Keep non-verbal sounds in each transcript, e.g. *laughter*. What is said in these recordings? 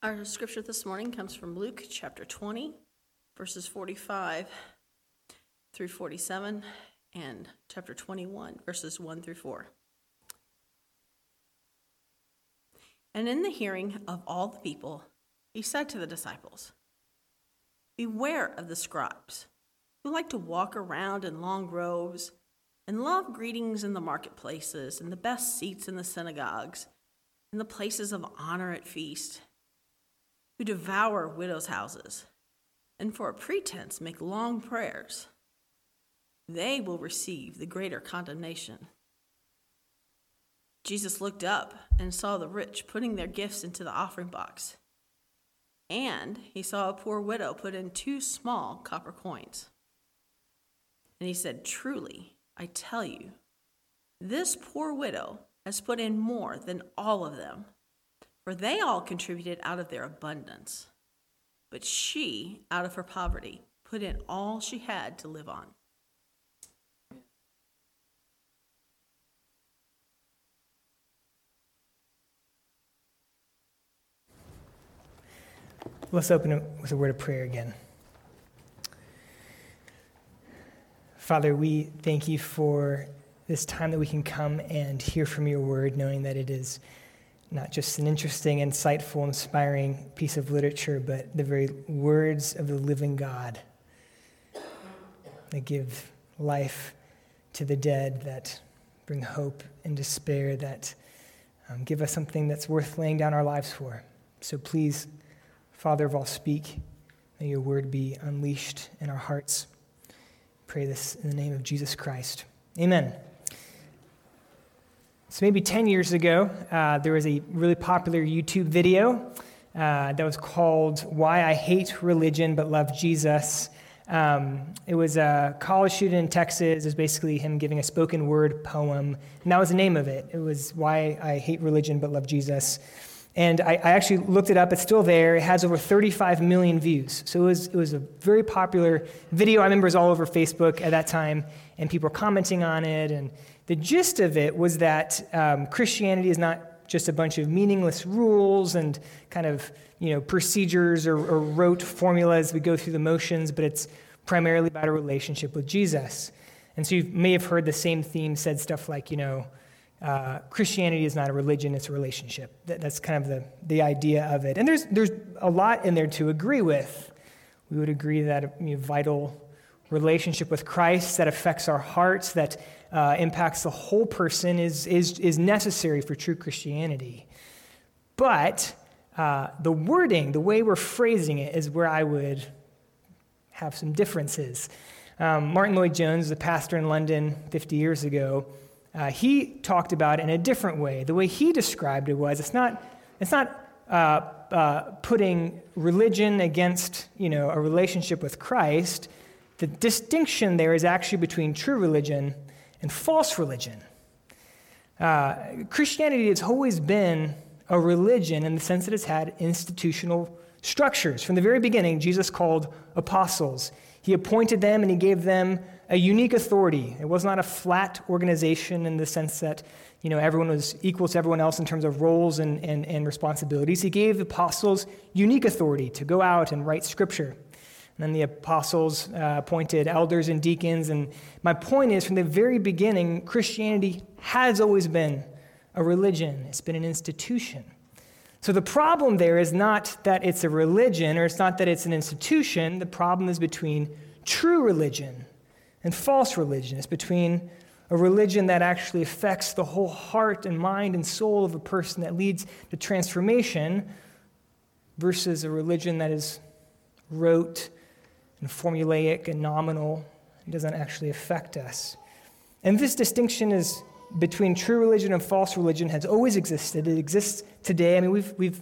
Our scripture this morning comes from Luke chapter 20, verses 45 through 47, and chapter 21, verses 1 through 4. And in the hearing of all the people, he said to the disciples, Beware of the scribes, who like to walk around in long robes and love greetings in the marketplaces and the best seats in the synagogues and the places of honor at feast, who devour widows' houses and for a pretense make long prayers. They will receive the greater condemnation. Jesus looked up and saw the rich putting their gifts into the offering box. And he saw a poor widow put in two small copper coins. And he said, Truly, I tell you, this poor widow has put in more than all of them, for they all contributed out of their abundance. But she, out of her poverty, put in all she had to live on. Let's open it with a word of prayer again. Father, we thank you for this time that we can come and hear from your word, knowing that it is not just an interesting, insightful, inspiring piece of literature, but the very words of the living God that give life to the dead, that bring hope and despair, that um, give us something that's worth laying down our lives for. So please, Father of all, speak. May your word be unleashed in our hearts. Pray this in the name of Jesus Christ. Amen. So, maybe 10 years ago, uh, there was a really popular YouTube video uh, that was called Why I Hate Religion But Love Jesus. Um, it was a college student in Texas. It was basically him giving a spoken word poem, and that was the name of it. It was Why I Hate Religion But Love Jesus. And I, I, actually looked it up. It's still there. It has over 35 million views. So it was, it was a very popular video. I remember it was all over Facebook at that time, and people were commenting on it. And the gist of it was that um, Christianity is not just a bunch of meaningless rules and kind of you know procedures or, or rote formulas we go through the motions, but it's primarily about a relationship with Jesus. And so you may have heard the same theme said stuff like, you know, uh, Christianity is not a religion, it's a relationship. That, that's kind of the, the idea of it. And there's, there's a lot in there to agree with. We would agree that a you know, vital relationship with Christ that affects our hearts, that uh, impacts the whole person, is, is, is necessary for true Christianity. But uh, the wording, the way we're phrasing it, is where I would have some differences. Um, Martyn Lloyd-Jones, the pastor in London 50 years ago, uh, he talked about it in a different way. The way he described it was it's not, it's not uh, uh, putting religion against you know, a relationship with Christ. The distinction there is actually between true religion and false religion. Uh, Christianity has always been a religion in the sense that it's had institutional structures. From the very beginning, Jesus called apostles. He appointed them and he gave them a unique authority. It was not a flat organization in the sense that you know, everyone was equal to everyone else in terms of roles and, and, and responsibilities. He gave apostles unique authority to go out and write scripture. And then the apostles uh, appointed elders and deacons. And my point is, from the very beginning, Christianity has always been a religion, it's been an institution. So the problem there is not that it's a religion or it's not that it's an institution. The problem is between true religion and false religion. It's between a religion that actually affects the whole heart and mind and soul of a person that leads to transformation versus a religion that is rote and formulaic and nominal and doesn't actually affect us. And this distinction is between true religion and false religion has always existed. It exists today. I mean, we've, we've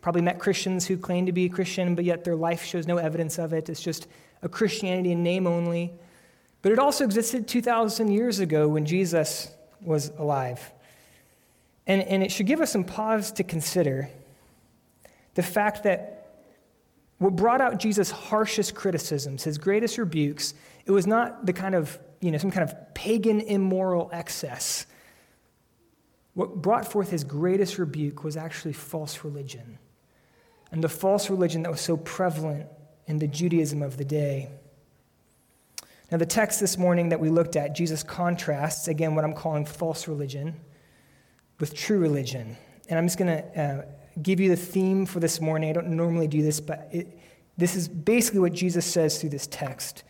probably met Christians who claim to be Christian, but yet their life shows no evidence of it. It's just a Christianity in name only. But it also existed 2,000 years ago when Jesus was alive. And, and it should give us some pause to consider the fact that what brought out Jesus' harshest criticisms, his greatest rebukes, it was not the kind of, you know, some kind of pagan immoral excess. What brought forth his greatest rebuke was actually false religion. and the false religion that was so prevalent in the Judaism of the day. Now, the text this morning that we looked at, Jesus contrasts, again, what I'm calling false religion with true religion. And I'm just going to uh, give you the theme for this morning. I don't normally do this, but it, this is basically what Jesus says through this text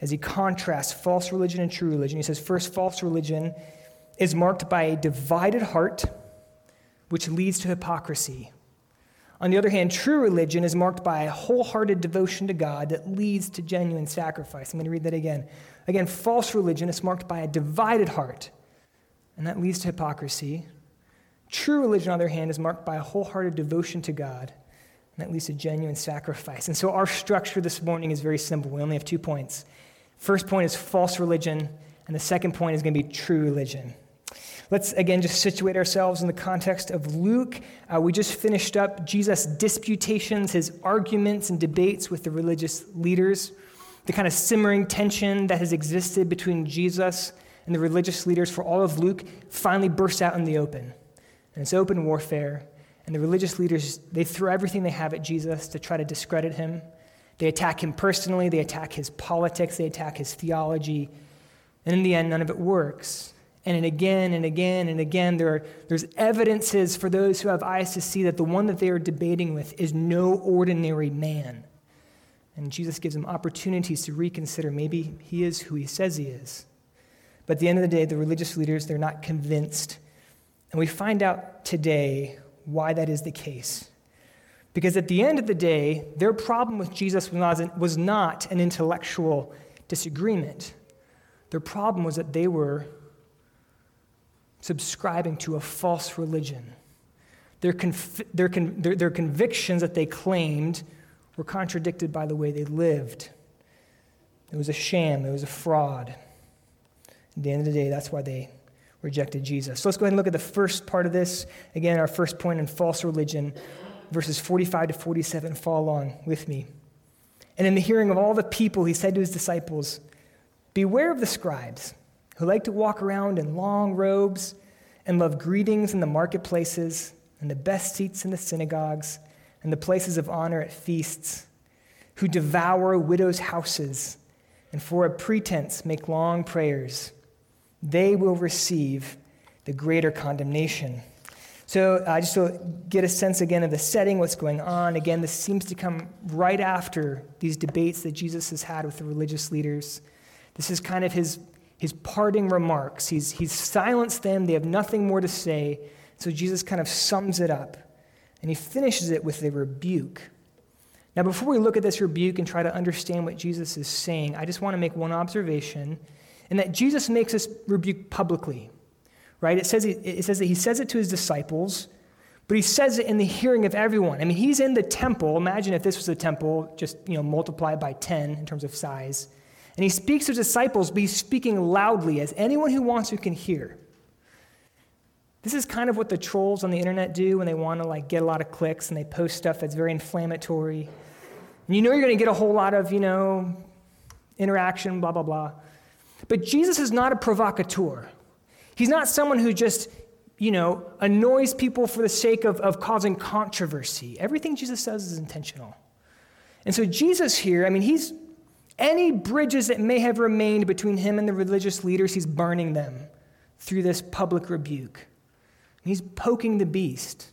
as he contrasts false religion and true religion. He says, first, false religion is marked by a divided heart, which leads to hypocrisy. On the other hand, true religion is marked by a wholehearted devotion to God that leads to genuine sacrifice. I'm going to read that again. Again, false religion is marked by a divided heart, and that leads to hypocrisy. True religion, on the other hand, is marked by a wholehearted devotion to God, and that leads to genuine sacrifice. And so our structure this morning is very simple. We only have two points. First point is false religion, and the second point is going to be true religion. Let's again just situate ourselves in the context of Luke. Uh, we just finished up Jesus' disputations, his arguments and debates with the religious leaders, the kind of simmering tension that has existed between Jesus and the religious leaders for all of Luke finally bursts out in the open. And it's open warfare. And the religious leaders, they throw everything they have at Jesus to try to discredit him. They attack him personally, they attack his politics, they attack his theology. And in the end, none of it works and again and again and again, there are, there's evidences for those who have eyes to see that the one that they are debating with is no ordinary man. And Jesus gives them opportunities to reconsider maybe he is who he says he is. But at the end of the day, the religious leaders, they're not convinced. And we find out today why that is the case. Because at the end of the day, their problem with Jesus was not an intellectual disagreement. Their problem was that they were subscribing to a false religion. Their, their, con- their, their convictions that they claimed were contradicted by the way they lived. It was a sham, it was a fraud. At the end of the day, that's why they rejected Jesus. So let's go ahead and look at the first part of this. Again, our first point in false religion, verses 45 to 47. Follow along with me. And in the hearing of all the people, he said to his disciples, Beware of the scribes who like to walk around in long robes and love greetings in the marketplaces and the best seats in the synagogues and the places of honor at feasts, who devour widows' houses and for a pretense make long prayers. They will receive the greater condemnation. So, uh, just to get a sense again of the setting, what's going on, again, this seems to come right after these debates that Jesus has had with the religious leaders. This is kind of his his parting remarks. He's, he's silenced them, they have nothing more to say. So Jesus kind of sums it up, and he finishes it with a rebuke. Now, before we look at this rebuke and try to understand what Jesus is saying, I just want to make one observation, and that Jesus makes this rebuke publicly. Right? It says, it says that he says it to his disciples, but he says it in the hearing of everyone. I mean, he's in the temple. Imagine if this was a temple, just you know, multiplied by 10 in terms of size. And he speaks to his disciples, but he's speaking loudly, as anyone who wants to can hear. This is kind of what the trolls on the internet do when they want to like get a lot of clicks and they post stuff that's very inflammatory. And you know you're going to get a whole lot of, you know, interaction, blah, blah, blah. But Jesus is not a provocateur. He's not someone who just, you know, annoys people for the sake of, of causing controversy. Everything Jesus says is intentional. And so Jesus here, I mean, he's any bridges that may have remained between him and the religious leaders, he's burning them through this public rebuke. He's poking the beast.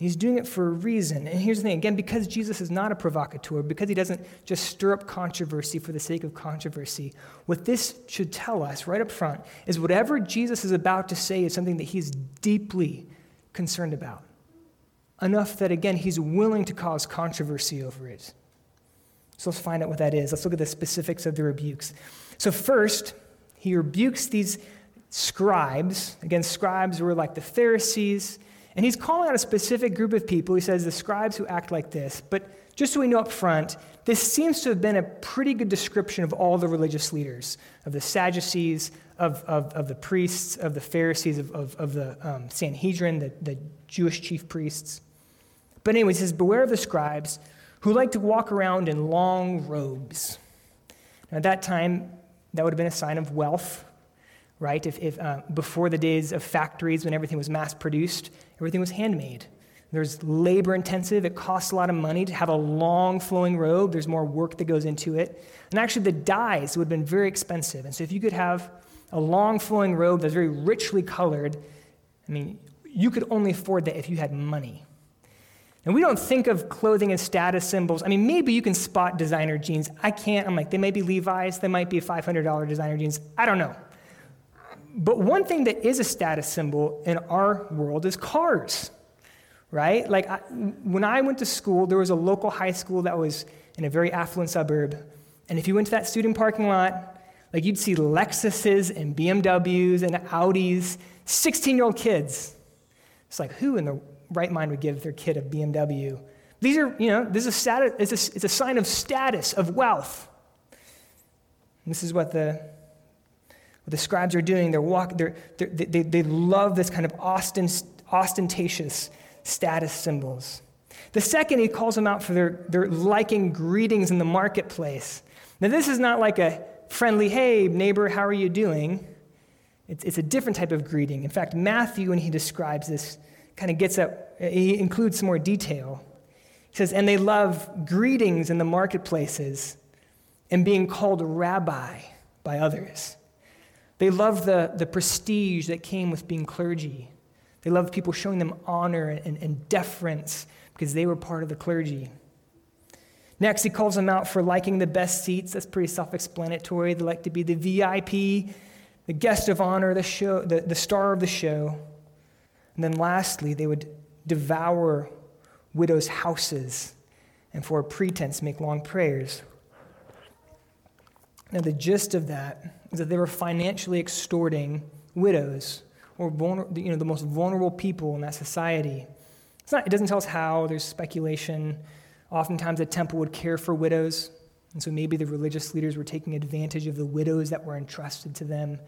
He's doing it for a reason. And here's the thing again, because Jesus is not a provocateur, because he doesn't just stir up controversy for the sake of controversy, what this should tell us right up front is whatever Jesus is about to say is something that he's deeply concerned about. Enough that, again, he's willing to cause controversy over it. So let's find out what that is. Let's look at the specifics of the rebukes. So, first, he rebukes these scribes. Again, scribes were like the Pharisees. And he's calling out a specific group of people. He says the scribes who act like this. But just so we know up front, this seems to have been a pretty good description of all the religious leaders of the Sadducees, of, of, of the priests, of the Pharisees, of, of, of the um, Sanhedrin, the, the Jewish chief priests. But, anyway, he says, Beware of the scribes who like to walk around in long robes. Now, at that time, that would have been a sign of wealth, right? If, if uh, before the days of factories when everything was mass produced, everything was handmade. There's labor intensive. It costs a lot of money to have a long flowing robe. There's more work that goes into it. And actually, the dyes would have been very expensive. And so, if you could have a long flowing robe that's very richly colored, I mean, you could only afford that if you had money. And we don't think of clothing as status symbols. I mean, maybe you can spot designer jeans. I can't. I'm like, they may be Levi's, they might be $500 designer jeans. I don't know. But one thing that is a status symbol in our world is cars, right? Like, I, when I went to school, there was a local high school that was in a very affluent suburb. And if you went to that student parking lot, like you'd see Lexuses and BMWs and Audis, 16 year old kids. It's like, who in the right mind would give their kid a BMW? These are, you know, this is a, status, it's a, it's a sign of status, of wealth. And this is what the, the scribes are doing. They're walk, they're, they're, they, they love this kind of ostentatious status symbols. The second, he calls them out for their, their liking greetings in the marketplace. Now, this is not like a friendly, hey, neighbor, how are you doing? It's, it's a different type of greeting. In fact, Matthew, when he describes this, kind of gets up, he includes some more detail. He says, and they love greetings in the marketplaces and being called rabbi by others. They loved the, the prestige that came with being clergy. They loved people showing them honor and, and deference because they were part of the clergy. Next, he calls them out for liking the best seats. That's pretty self explanatory. They like to be the VIP, the guest of honor, the, show, the, the star of the show. And then lastly, they would devour widows' houses and for a pretense make long prayers. Now, the gist of that is that they were financially extorting widows or vulner- you know, the most vulnerable people in that society. Not, it doesn't tell us how, there's speculation. Oftentimes, a temple would care for widows, and so maybe the religious leaders were taking advantage of the widows that were entrusted to them.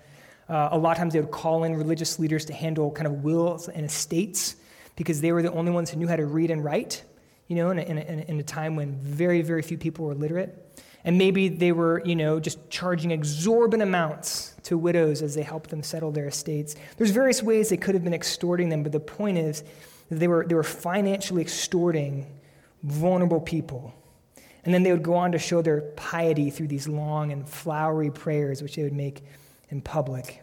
Uh, a lot of times, they would call in religious leaders to handle kind of wills and estates because they were the only ones who knew how to read and write, you know, in a, in a, in a time when very, very few people were literate. And maybe they were, you know, just charging exorbitant amounts to widows as they helped them settle their estates. There's various ways they could have been extorting them, but the point is that they were, they were financially extorting vulnerable people. And then they would go on to show their piety through these long and flowery prayers, which they would make in public.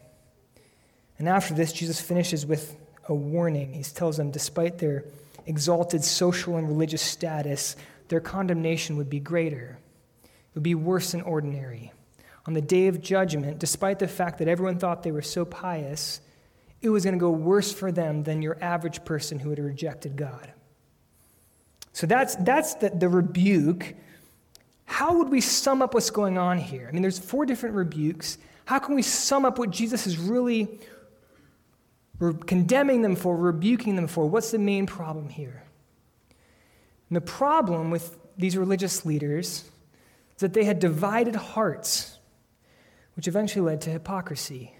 And after this, Jesus finishes with a warning. He tells them, despite their exalted social and religious status, their condemnation would be greater. Would be worse than ordinary. On the day of judgment, despite the fact that everyone thought they were so pious, it was going to go worse for them than your average person who had rejected God. So that's, that's the, the rebuke. How would we sum up what's going on here? I mean, there's four different rebukes. How can we sum up what Jesus is really condemning them for, rebuking them for? What's the main problem here? And the problem with these religious leaders is that they had divided hearts, which eventually led to hypocrisy.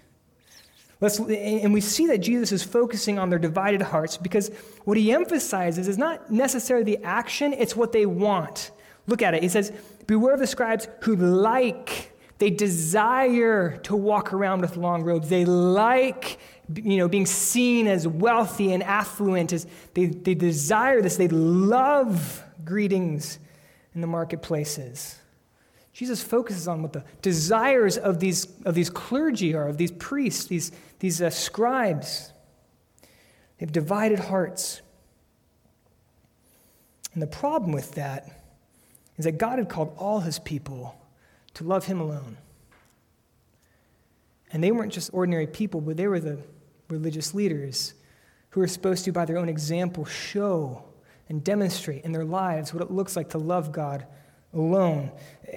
Let's, and we see that Jesus is focusing on their divided hearts because what he emphasizes is not necessarily the action, it's what they want. Look at it. He says, Beware of the scribes who like, they desire to walk around with long robes. They like you know, being seen as wealthy and affluent. As they, they desire this. They love greetings in the marketplaces. Jesus focuses on what the desires of these, of these clergy are, of these priests, these, these uh, scribes. They have divided hearts. And the problem with that is that God had called all his people to love him alone. And they weren't just ordinary people, but they were the religious leaders who were supposed to, by their own example, show and demonstrate in their lives what it looks like to love God alone.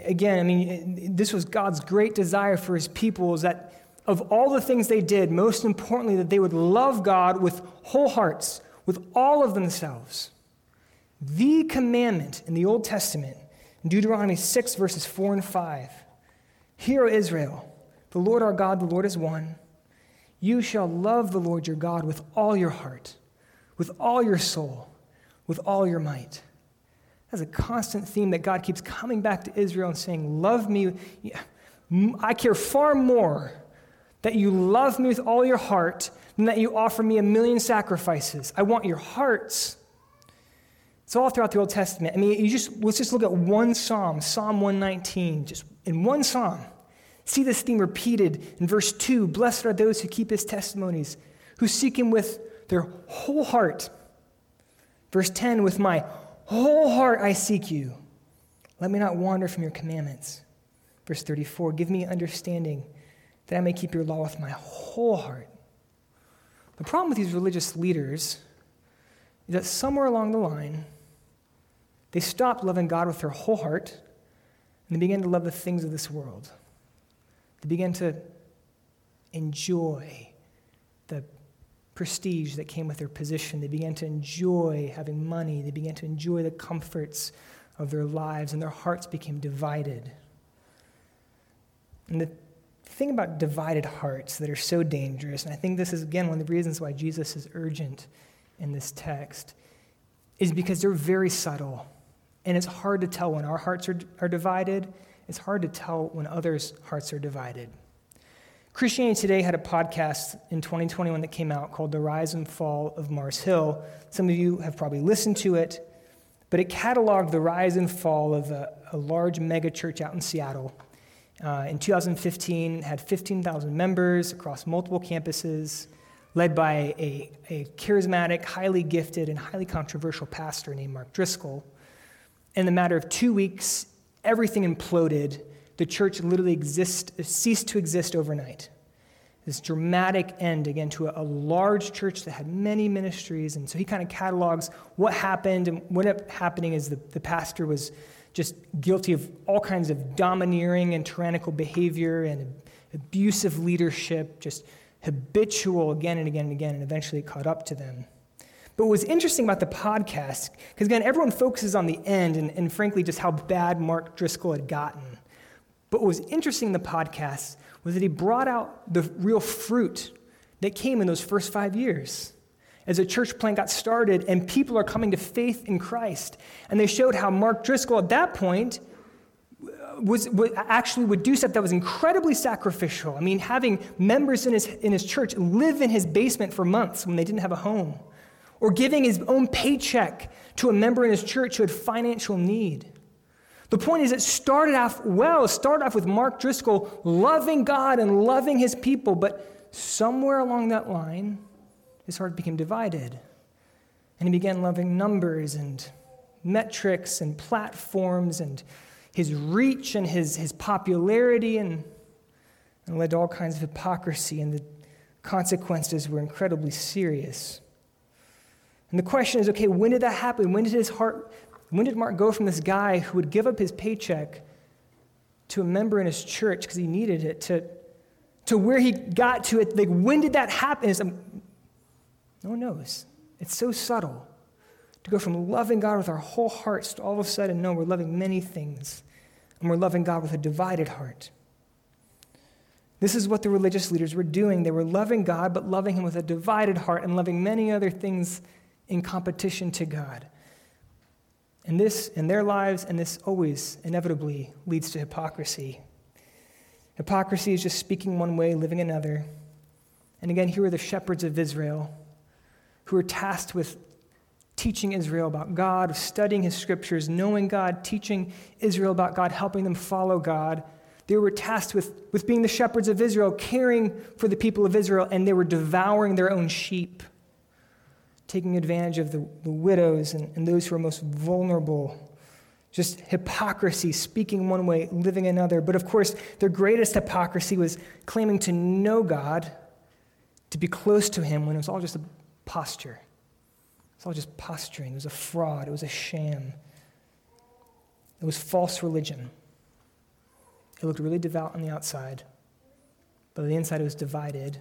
Again, I mean, this was God's great desire for his people is that of all the things they did, most importantly, that they would love God with whole hearts, with all of themselves. The commandment in the Old Testament, in Deuteronomy 6, verses 4 and 5 Hear, O Israel, the Lord our God, the Lord is one. You shall love the Lord your God with all your heart, with all your soul, with all your might. That's a constant theme that God keeps coming back to Israel and saying, Love me. I care far more that you love me with all your heart than that you offer me a million sacrifices. I want your hearts. It's all throughout the Old Testament. I mean, you just let's just look at one psalm, Psalm 119, just in one psalm. See this theme repeated in verse 2 Blessed are those who keep his testimonies, who seek him with their whole heart. Verse 10 With my whole heart I seek you. Let me not wander from your commandments. Verse 34 Give me understanding that I may keep your law with my whole heart. The problem with these religious leaders is that somewhere along the line, they stopped loving God with their whole heart and they began to love the things of this world. They began to enjoy the prestige that came with their position. They began to enjoy having money. They began to enjoy the comforts of their lives, and their hearts became divided. And the thing about divided hearts that are so dangerous, and I think this is, again, one of the reasons why Jesus is urgent in this text, is because they're very subtle. And it's hard to tell when our hearts are, are divided it's hard to tell when others' hearts are divided. Christianity Today had a podcast in 2021 that came out called The Rise and Fall of Mars Hill. Some of you have probably listened to it, but it cataloged the rise and fall of a, a large mega church out in Seattle. Uh, in 2015, had 15,000 members across multiple campuses, led by a, a charismatic, highly gifted, and highly controversial pastor named Mark Driscoll. In the matter of two weeks, everything imploded. The church literally exist, ceased to exist overnight. This dramatic end again to a, a large church that had many ministries. And so he kind of catalogs what happened. And what ended up happening is the, the pastor was just guilty of all kinds of domineering and tyrannical behavior and abusive leadership, just habitual again and again and again, and eventually it caught up to them. But what was interesting about the podcast, because again, everyone focuses on the end and, and frankly just how bad Mark Driscoll had gotten. But what was interesting in the podcast was that he brought out the real fruit that came in those first five years. As a church plant got started and people are coming to faith in Christ. And they showed how Mark Driscoll at that point was, was, actually would do stuff that was incredibly sacrificial. I mean, having members in his, in his church live in his basement for months when they didn't have a home or giving his own paycheck to a member in his church who had financial need. The point is, it started off well. It started off with Mark Driscoll loving God and loving his people, but somewhere along that line, his heart became divided. And he began loving numbers and metrics and platforms and his reach and his, his popularity, and, and led to all kinds of hypocrisy, and the consequences were incredibly serious. And the question is okay, when did that happen? When did his heart, when did Mark go from this guy who would give up his paycheck to a member in his church because he needed it to, to where he got to it? Like, when did that happen? It's, um, no one knows. It's so subtle. To go from loving God with our whole hearts to all of a sudden, no, we're loving many things. And we're loving God with a divided heart. This is what the religious leaders were doing. They were loving God, but loving Him with a divided heart and loving many other things in competition to God. And this, in their lives, and this always inevitably leads to hypocrisy. Hypocrisy is just speaking one way, living another. And again, here are the shepherds of Israel who are tasked with teaching Israel about God, studying his scriptures, knowing God, teaching Israel about God, helping them follow God. They were tasked with, with being the shepherds of Israel, caring for the people of Israel, and they were devouring their own sheep taking advantage of the, the widows and, and those who are most vulnerable. Just hypocrisy, speaking one way, living another. But of course, their greatest hypocrisy was claiming to know God, to be close to Him, when it was all just a posture. It's all just posturing. It was a fraud. It was a sham. It was false religion. It looked really devout on the outside, but on the inside it was divided,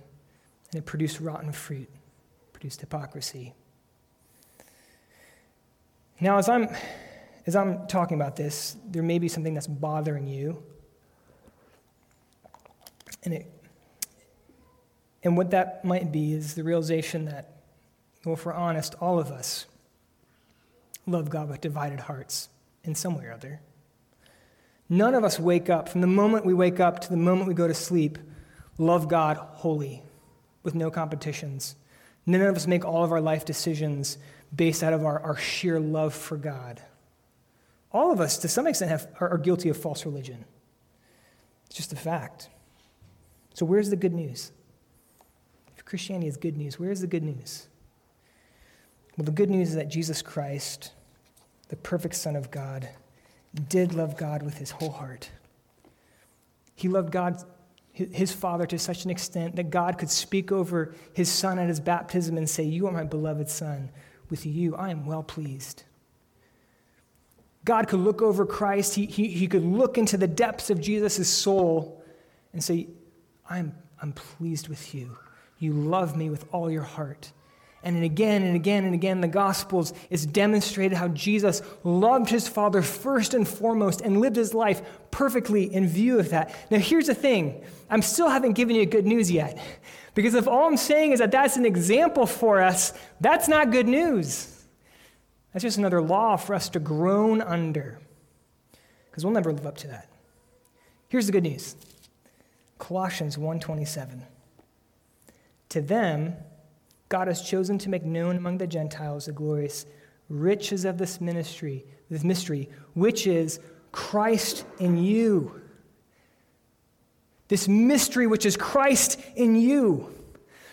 and it produced rotten fruit, produced hypocrisy. Now, as I'm, as I'm talking about this, there may be something that's bothering you. And, it, and what that might be is the realization that, well, if we're honest, all of us love God with divided hearts in some way or other. None of us wake up, from the moment we wake up to the moment we go to sleep, love God wholly, with no competitions. None of us make all of our life decisions based out of our, our sheer love for God. All of us, to some extent, have, are, are guilty of false religion. It's just a fact. So, where's the good news? If Christianity is good news, where's the good news? Well, the good news is that Jesus Christ, the perfect Son of God, did love God with his whole heart. He loved God, his Father, to such an extent that God could speak over his Son at his baptism and say, You are my beloved Son. With you, I am well pleased. God could look over Christ, he, he, he could look into the depths of Jesus' soul and say, I'm, I'm pleased with you. You love me with all your heart. And again and again and again, the Gospels, it's demonstrated how Jesus loved his Father first and foremost and lived his life perfectly in view of that. Now, here's the thing I'm still haven't given you good news yet. Because if all I'm saying is that that's an example for us, that's not good news. That's just another law for us to groan under. Because we'll never live up to that. Here's the good news Colossians 1:27. To them, God has chosen to make known among the Gentiles the glorious riches of this ministry, this mystery, which is Christ in you. This mystery, which is Christ in you.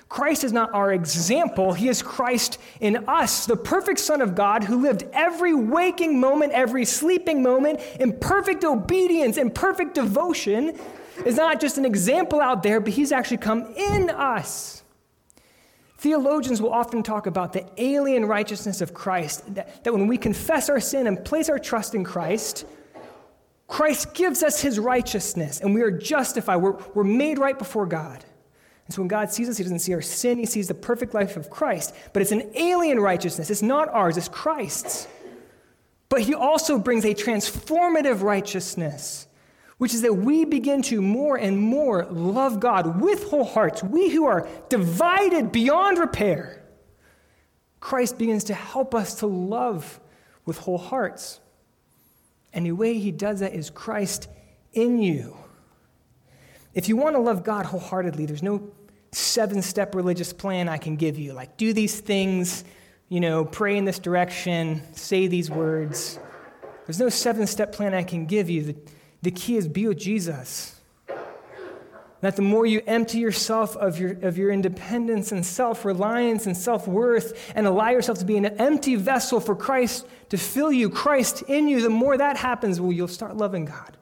Christ is not our example, He is Christ in us, the perfect Son of God who lived every waking moment, every sleeping moment in perfect obedience and perfect devotion. Is not just an example out there, but He's actually come in us. Theologians will often talk about the alien righteousness of Christ, that, that when we confess our sin and place our trust in Christ, Christ gives us his righteousness and we are justified. We're, we're made right before God. And so when God sees us, he doesn't see our sin, he sees the perfect life of Christ. But it's an alien righteousness. It's not ours, it's Christ's. But he also brings a transformative righteousness which is that we begin to more and more love God with whole hearts. We who are divided beyond repair, Christ begins to help us to love with whole hearts. And the way he does that is Christ in you. If you want to love God wholeheartedly, there's no seven step religious plan I can give you. Like, do these things, you know, pray in this direction, say these words. There's no seven step plan I can give you. The key is be with Jesus. That the more you empty yourself of your, of your independence and self reliance and self worth and allow yourself to be an empty vessel for Christ to fill you, Christ in you, the more that happens, well, you'll start loving God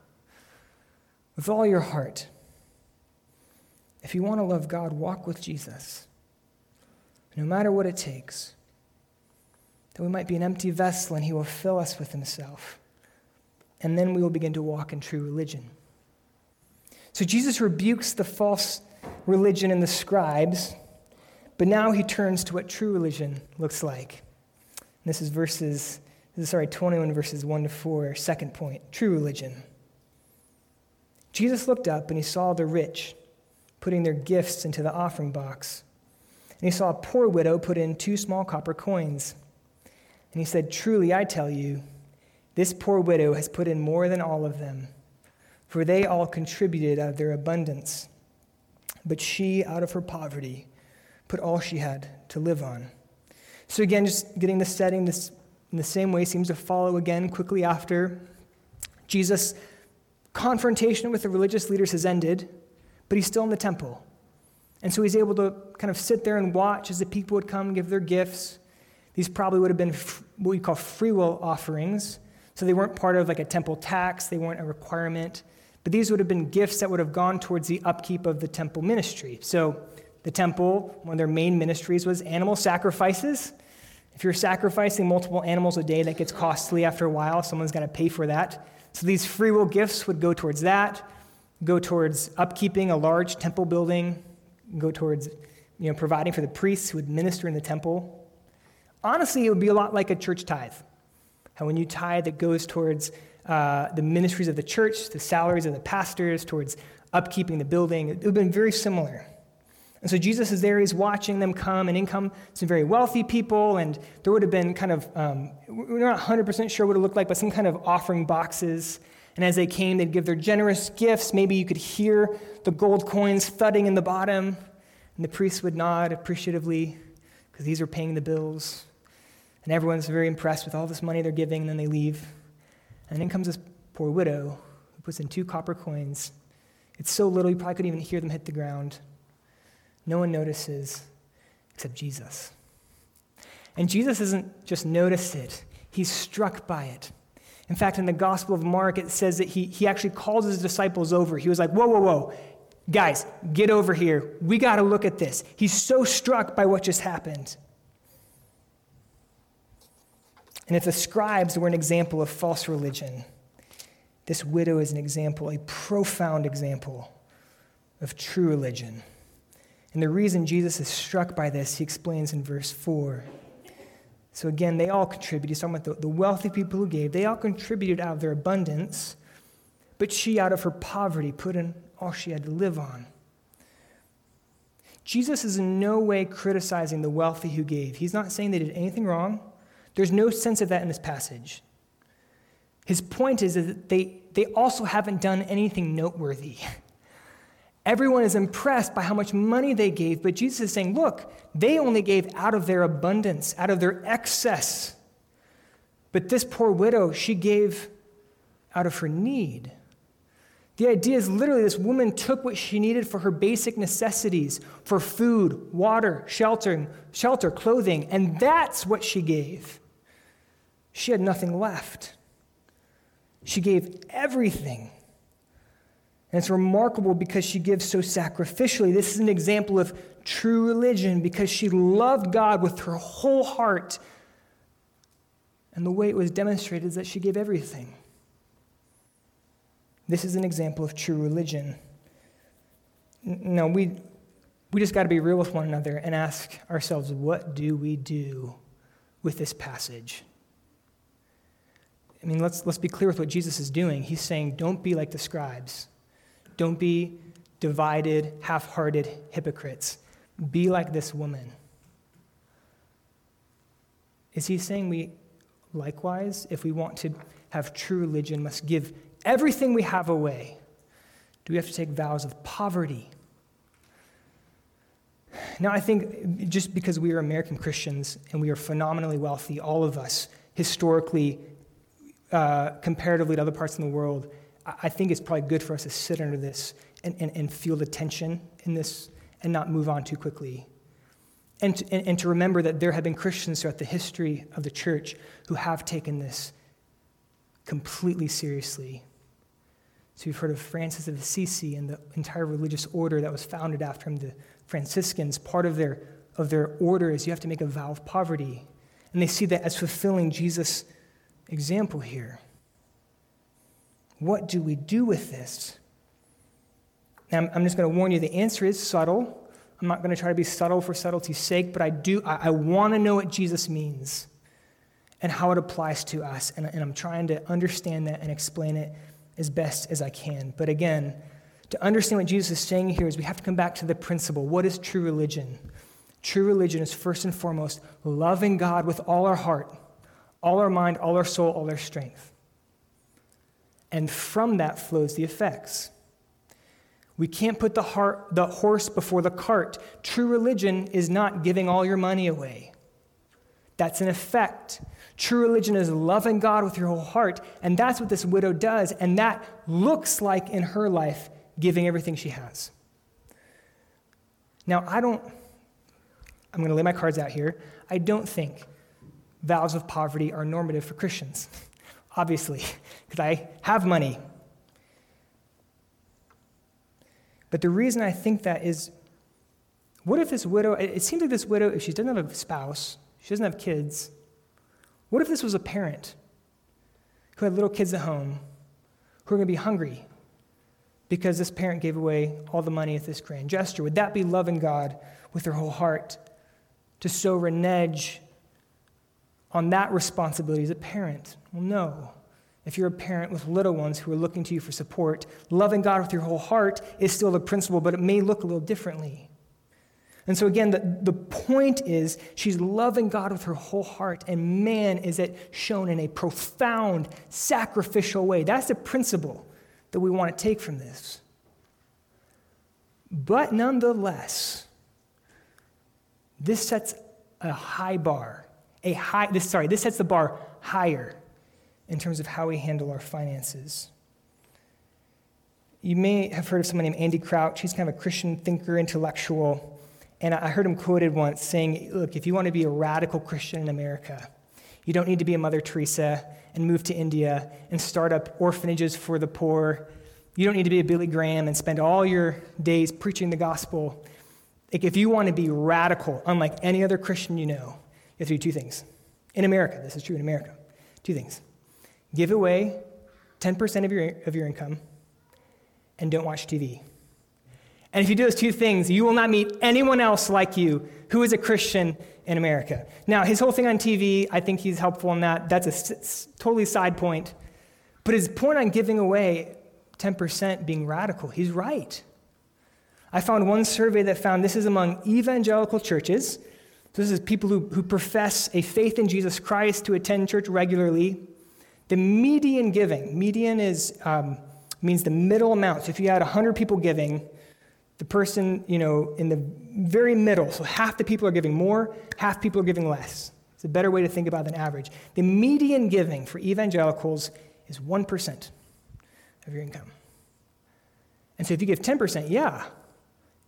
with all your heart. If you want to love God, walk with Jesus, no matter what it takes. That we might be an empty vessel and He will fill us with Himself and then we will begin to walk in true religion. So Jesus rebukes the false religion and the scribes, but now he turns to what true religion looks like. And this is verses, sorry, 21 verses 1 to 4, second point, true religion. Jesus looked up and he saw the rich putting their gifts into the offering box. And he saw a poor widow put in two small copper coins. And he said, Truly, I tell you, this poor widow has put in more than all of them, for they all contributed out of their abundance. But she, out of her poverty, put all she had to live on. So, again, just getting the setting this, in the same way seems to follow again quickly after. Jesus' confrontation with the religious leaders has ended, but he's still in the temple. And so he's able to kind of sit there and watch as the people would come give their gifts. These probably would have been what we call free will offerings. So they weren't part of like a temple tax, they weren't a requirement. But these would have been gifts that would have gone towards the upkeep of the temple ministry. So the temple, one of their main ministries was animal sacrifices. If you're sacrificing multiple animals a day, that gets costly after a while. Someone's got to pay for that. So these free will gifts would go towards that, go towards upkeeping a large temple building, go towards you know, providing for the priests who would minister in the temple. Honestly, it would be a lot like a church tithe. How when you tithe, it goes towards uh, the ministries of the church, the salaries of the pastors, towards upkeeping the building. It would have been very similar. And so Jesus is there, he's watching them come, and in come some very wealthy people, and there would have been kind of, um, we're not 100% sure what it looked like, but some kind of offering boxes. And as they came, they'd give their generous gifts. Maybe you could hear the gold coins thudding in the bottom, and the priests would nod appreciatively because these are paying the bills. And everyone's very impressed with all this money they're giving, and then they leave. And then comes this poor widow who puts in two copper coins. It's so little you probably couldn't even hear them hit the ground. No one notices except Jesus. And Jesus doesn't just notice it, he's struck by it. In fact, in the Gospel of Mark, it says that he, he actually calls his disciples over. He was like, Whoa, whoa, whoa. Guys, get over here. We got to look at this. He's so struck by what just happened. And if the scribes were an example of false religion, this widow is an example, a profound example of true religion. And the reason Jesus is struck by this, he explains in verse 4. So again, they all contributed. He's talking about the, the wealthy people who gave. They all contributed out of their abundance, but she, out of her poverty, put in all she had to live on. Jesus is in no way criticizing the wealthy who gave. He's not saying they did anything wrong. There's no sense of that in this passage. His point is that they, they also haven't done anything noteworthy. *laughs* Everyone is impressed by how much money they gave, but Jesus is saying, look, they only gave out of their abundance, out of their excess. But this poor widow, she gave out of her need. The idea is literally this woman took what she needed for her basic necessities, for food, water, shelter, shelter, clothing, and that's what she gave. She had nothing left. She gave everything. And it's remarkable because she gives so sacrificially. This is an example of true religion because she loved God with her whole heart. And the way it was demonstrated is that she gave everything. This is an example of true religion. No, we, we just got to be real with one another and ask ourselves what do we do with this passage? I mean, let's, let's be clear with what Jesus is doing. He's saying, don't be like the scribes, don't be divided, half hearted hypocrites. Be like this woman. Is he saying we likewise, if we want to have true religion, must give everything we have away? Do we have to take vows of poverty? Now, I think just because we are American Christians and we are phenomenally wealthy, all of us, historically, uh, comparatively to other parts in the world, I think it's probably good for us to sit under this and, and, and feel the tension in this and not move on too quickly. And to, and, and to remember that there have been Christians throughout the history of the church who have taken this completely seriously. So you've heard of Francis of Assisi and the entire religious order that was founded after him, the Franciscans. Part of their, of their order is you have to make a vow of poverty. And they see that as fulfilling Jesus' example here. What do we do with this? Now, I'm, just going to warn you the answer is subtle. I'm not going to try to be subtle for subtlety's sake, but I do, I, I want to know what Jesus means and how it applies to us. And, and I'm trying to understand that and explain it as best as I can. But again, to understand what Jesus is saying here is we have to come back to the principle. What is true religion? True religion is first and foremost loving God with all our heart, all our mind, all our soul, all our strength. And from that flows the effects. We can't put the, heart, the horse before the cart. True religion is not giving all your money away. That's an effect. True religion is loving God with your whole heart, and that's what this widow does, and that looks like in her life giving everything she has. Now, I don't, I'm going to lay my cards out here. I don't think vows of poverty are normative for Christians, obviously, because I have money. But the reason I think that is what if this widow, it seems like this widow, if she doesn't have a spouse, she doesn't have kids, what if this was a parent who had little kids at home who are going to be hungry because this parent gave away all the money at this grand gesture? Would that be loving God with their whole heart to so renege on that responsibility as a parent? Well, no. If you're a parent with little ones who are looking to you for support, loving God with your whole heart is still the principle, but it may look a little differently. And so, again, the, the point is she's loving God with her whole heart, and man, is it shown in a profound, sacrificial way. That's the principle that we want to take from this. But nonetheless, this sets a high bar, a high, this, sorry, this sets the bar higher in terms of how we handle our finances. You may have heard of someone named Andy Crouch. He's kind of a Christian thinker, intellectual. And I heard him quoted once saying, Look, if you want to be a radical Christian in America, you don't need to be a Mother Teresa and move to India and start up orphanages for the poor. You don't need to be a Billy Graham and spend all your days preaching the gospel. Like, if you want to be radical, unlike any other Christian you know, you have to do two things. In America, this is true in America. Two things give away 10% of your, of your income and don't watch TV. And if you do those two things, you will not meet anyone else like you who is a Christian in America. Now, his whole thing on TV, I think he's helpful in that. That's a totally side point. But his point on giving away 10% being radical, he's right. I found one survey that found this is among evangelical churches. This is people who, who profess a faith in Jesus Christ, who attend church regularly. The median giving, median is, um, means the middle amount. So if you had 100 people giving, the person, you know, in the very middle, so half the people are giving more, half people are giving less. It's a better way to think about than average. The median giving for evangelicals is 1% of your income. And so if you give 10%, yeah,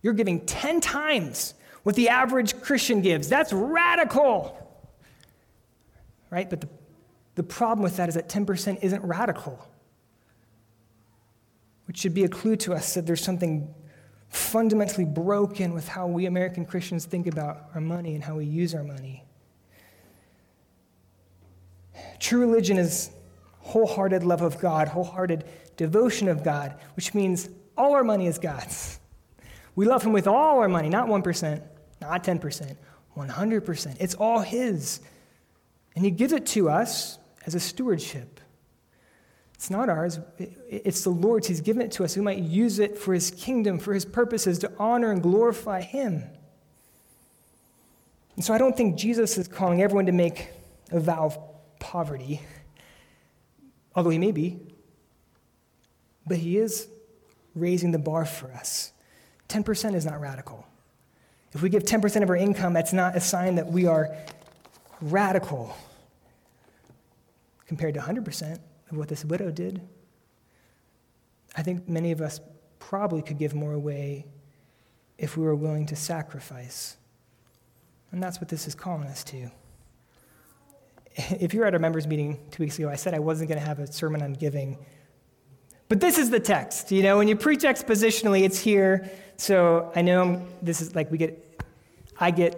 you're giving 10 times what the average Christian gives. That's radical. Right? But the, the problem with that is that 10% isn't radical, which should be a clue to us that there's something fundamentally broken with how we American Christians think about our money and how we use our money. True religion is wholehearted love of God, wholehearted devotion of God, which means all our money is God's. We love Him with all our money, not 1%, not 10%, 100%. It's all His. And He gives it to us as a stewardship. It's not ours, it's the Lord's. He's given it to us. We might use it for His kingdom, for His purposes, to honor and glorify Him. And so I don't think Jesus is calling everyone to make a vow of poverty, although He may be. But He is raising the bar for us. 10% is not radical. If we give 10% of our income, that's not a sign that we are radical compared to 100% of what this widow did. I think many of us probably could give more away if we were willing to sacrifice. And that's what this is calling us to. *laughs* If you were at our members' meeting two weeks ago, I said I wasn't going to have a sermon on giving. But this is the text. You know, when you preach expositionally, it's here. So I know this is like we get, I get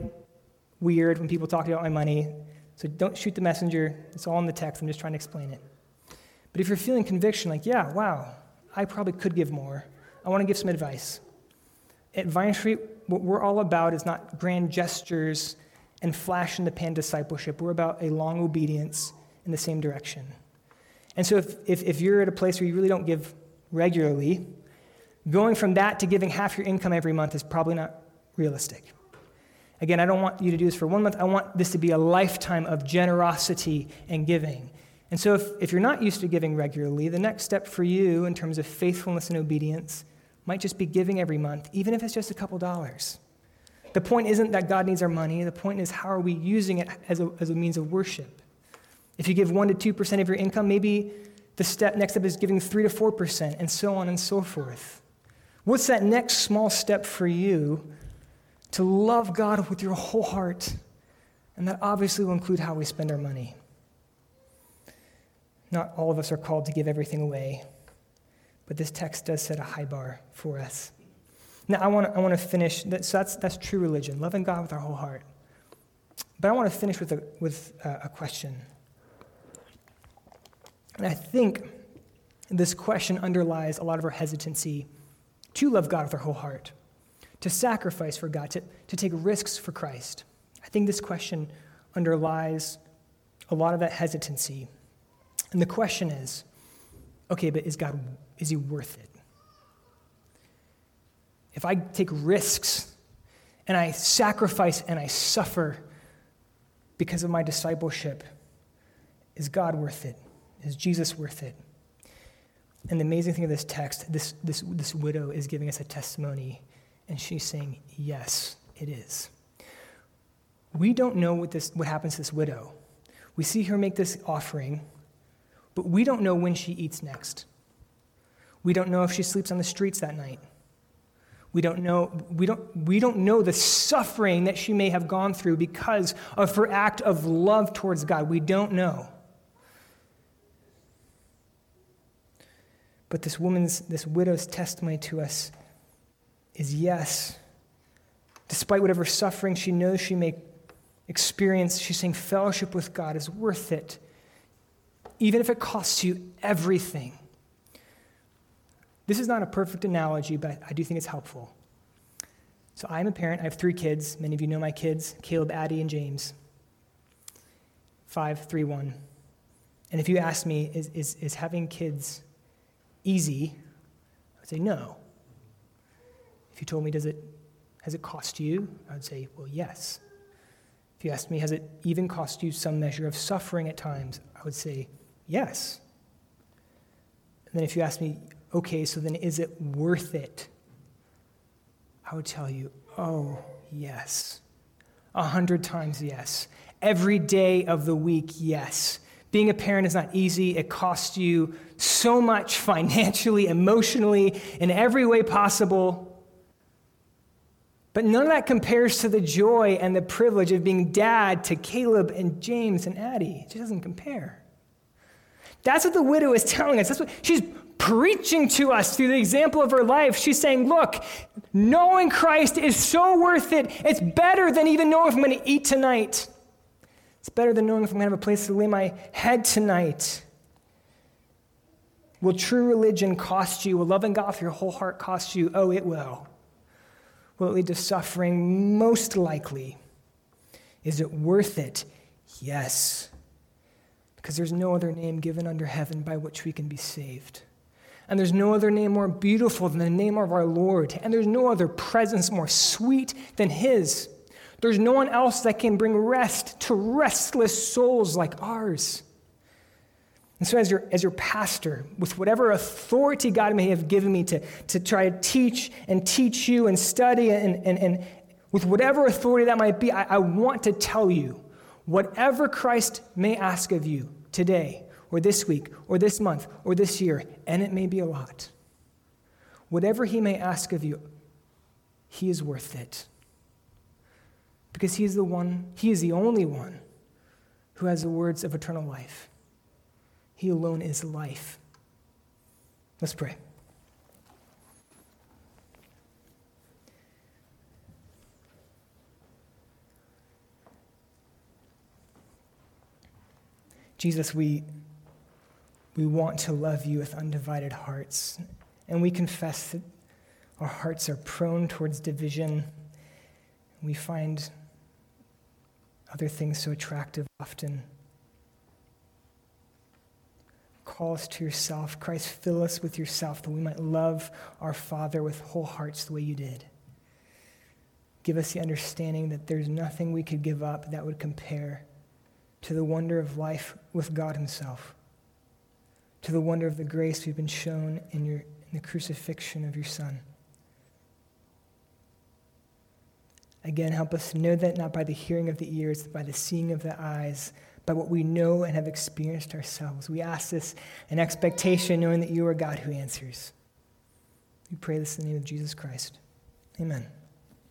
weird when people talk about my money. So don't shoot the messenger. It's all in the text. I'm just trying to explain it. But if you're feeling conviction, like, yeah, wow, I probably could give more, I want to give some advice. At Vine Street, what we're all about is not grand gestures and flash in the pan discipleship. We're about a long obedience in the same direction. And so if, if, if you're at a place where you really don't give regularly, going from that to giving half your income every month is probably not realistic. Again, I don't want you to do this for one month. I want this to be a lifetime of generosity and giving. And so, if, if you're not used to giving regularly, the next step for you in terms of faithfulness and obedience might just be giving every month, even if it's just a couple dollars. The point isn't that God needs our money, the point is how are we using it as a, as a means of worship. If you give 1% to 2% of your income, maybe the step next step is giving 3 to 4%, and so on and so forth. What's that next small step for you to love God with your whole heart? And that obviously will include how we spend our money. Not all of us are called to give everything away, but this text does set a high bar for us. Now, I want to, I want to finish, that, so that's, that's true religion, loving God with our whole heart. But I want to finish with a, with a question. And I think this question underlies a lot of our hesitancy to love God with our whole heart, to sacrifice for God, to, to take risks for Christ. I think this question underlies a lot of that hesitancy. And the question is okay, but is God, is he worth it? If I take risks and I sacrifice and I suffer because of my discipleship, is God worth it? Is Jesus worth it? And the amazing thing of this text, this, this, this widow is giving us a testimony, and she's saying, Yes, it is. we don't know what, this, what happens to this widow. We see her make this offering, but we don't know when she eats next. We don't know if she sleeps on the streets that night. We don't know, we don't, we don't know the suffering that she may have gone through because of her act of love towards God. We don't know. But this woman's, this widow's testimony to us is yes. Despite whatever suffering she knows she may experience, she's saying fellowship with God is worth it, even if it costs you everything. This is not a perfect analogy, but I do think it's helpful. So I'm a parent. I have three kids. Many of you know my kids Caleb, Addie, and James. Five, three, one. And if you ask me, is, is, is having kids easy? I would say no. If you told me, does it, has it cost you? I would say, well, yes. If you asked me, has it even cost you some measure of suffering at times? I would say, yes. And then if you asked me, okay, so then is it worth it? I would tell you, oh, yes. A hundred times yes. Every day of the week, yes. Being a parent is not easy. It costs you so much *laughs* financially, emotionally, in every way possible. But none of that compares to the joy and the privilege of being dad to Caleb and James and Addie. It just doesn't compare. That's what the widow is telling us. That's what she's preaching to us through the example of her life. She's saying, Look, knowing Christ is so worth it. It's better than even knowing if I'm going to eat tonight. It's better than knowing if I'm going to have a place to lay my head tonight. Will true religion cost you? Will loving God with your whole heart cost you? Oh, it will. Will it lead to suffering? Most likely. Is it worth it? Yes. Because there's no other name given under heaven by which we can be saved. And there's no other name more beautiful than the name of our Lord. And there's no other presence more sweet than His. There's no one else that can bring rest to restless souls like ours. And so, as your, as your pastor, with whatever authority God may have given me to, to try to teach and teach you and study, and, and, and with whatever authority that might be, I, I want to tell you whatever Christ may ask of you today, or this week, or this month, or this year, and it may be a lot, whatever He may ask of you, He is worth it. Because He is the one, He is the only one who has the words of eternal life. He alone is life. Let's pray. Jesus, we, we want to love you with undivided hearts, and we confess that our hearts are prone towards division. We find other things so attractive often call us to yourself. Christ, fill us with yourself that we might love our Father with whole hearts the way you did. Give us the understanding that there's nothing we could give up that would compare to the wonder of life with God Himself, to the wonder of the grace we've been shown in, your, in the crucifixion of your Son. Again, help us know that not by the hearing of the ears, but by the seeing of the eyes by what we know and have experienced ourselves. We ask this in expectation, knowing that you are God who answers. We pray this in the name of Jesus Christ. Amen.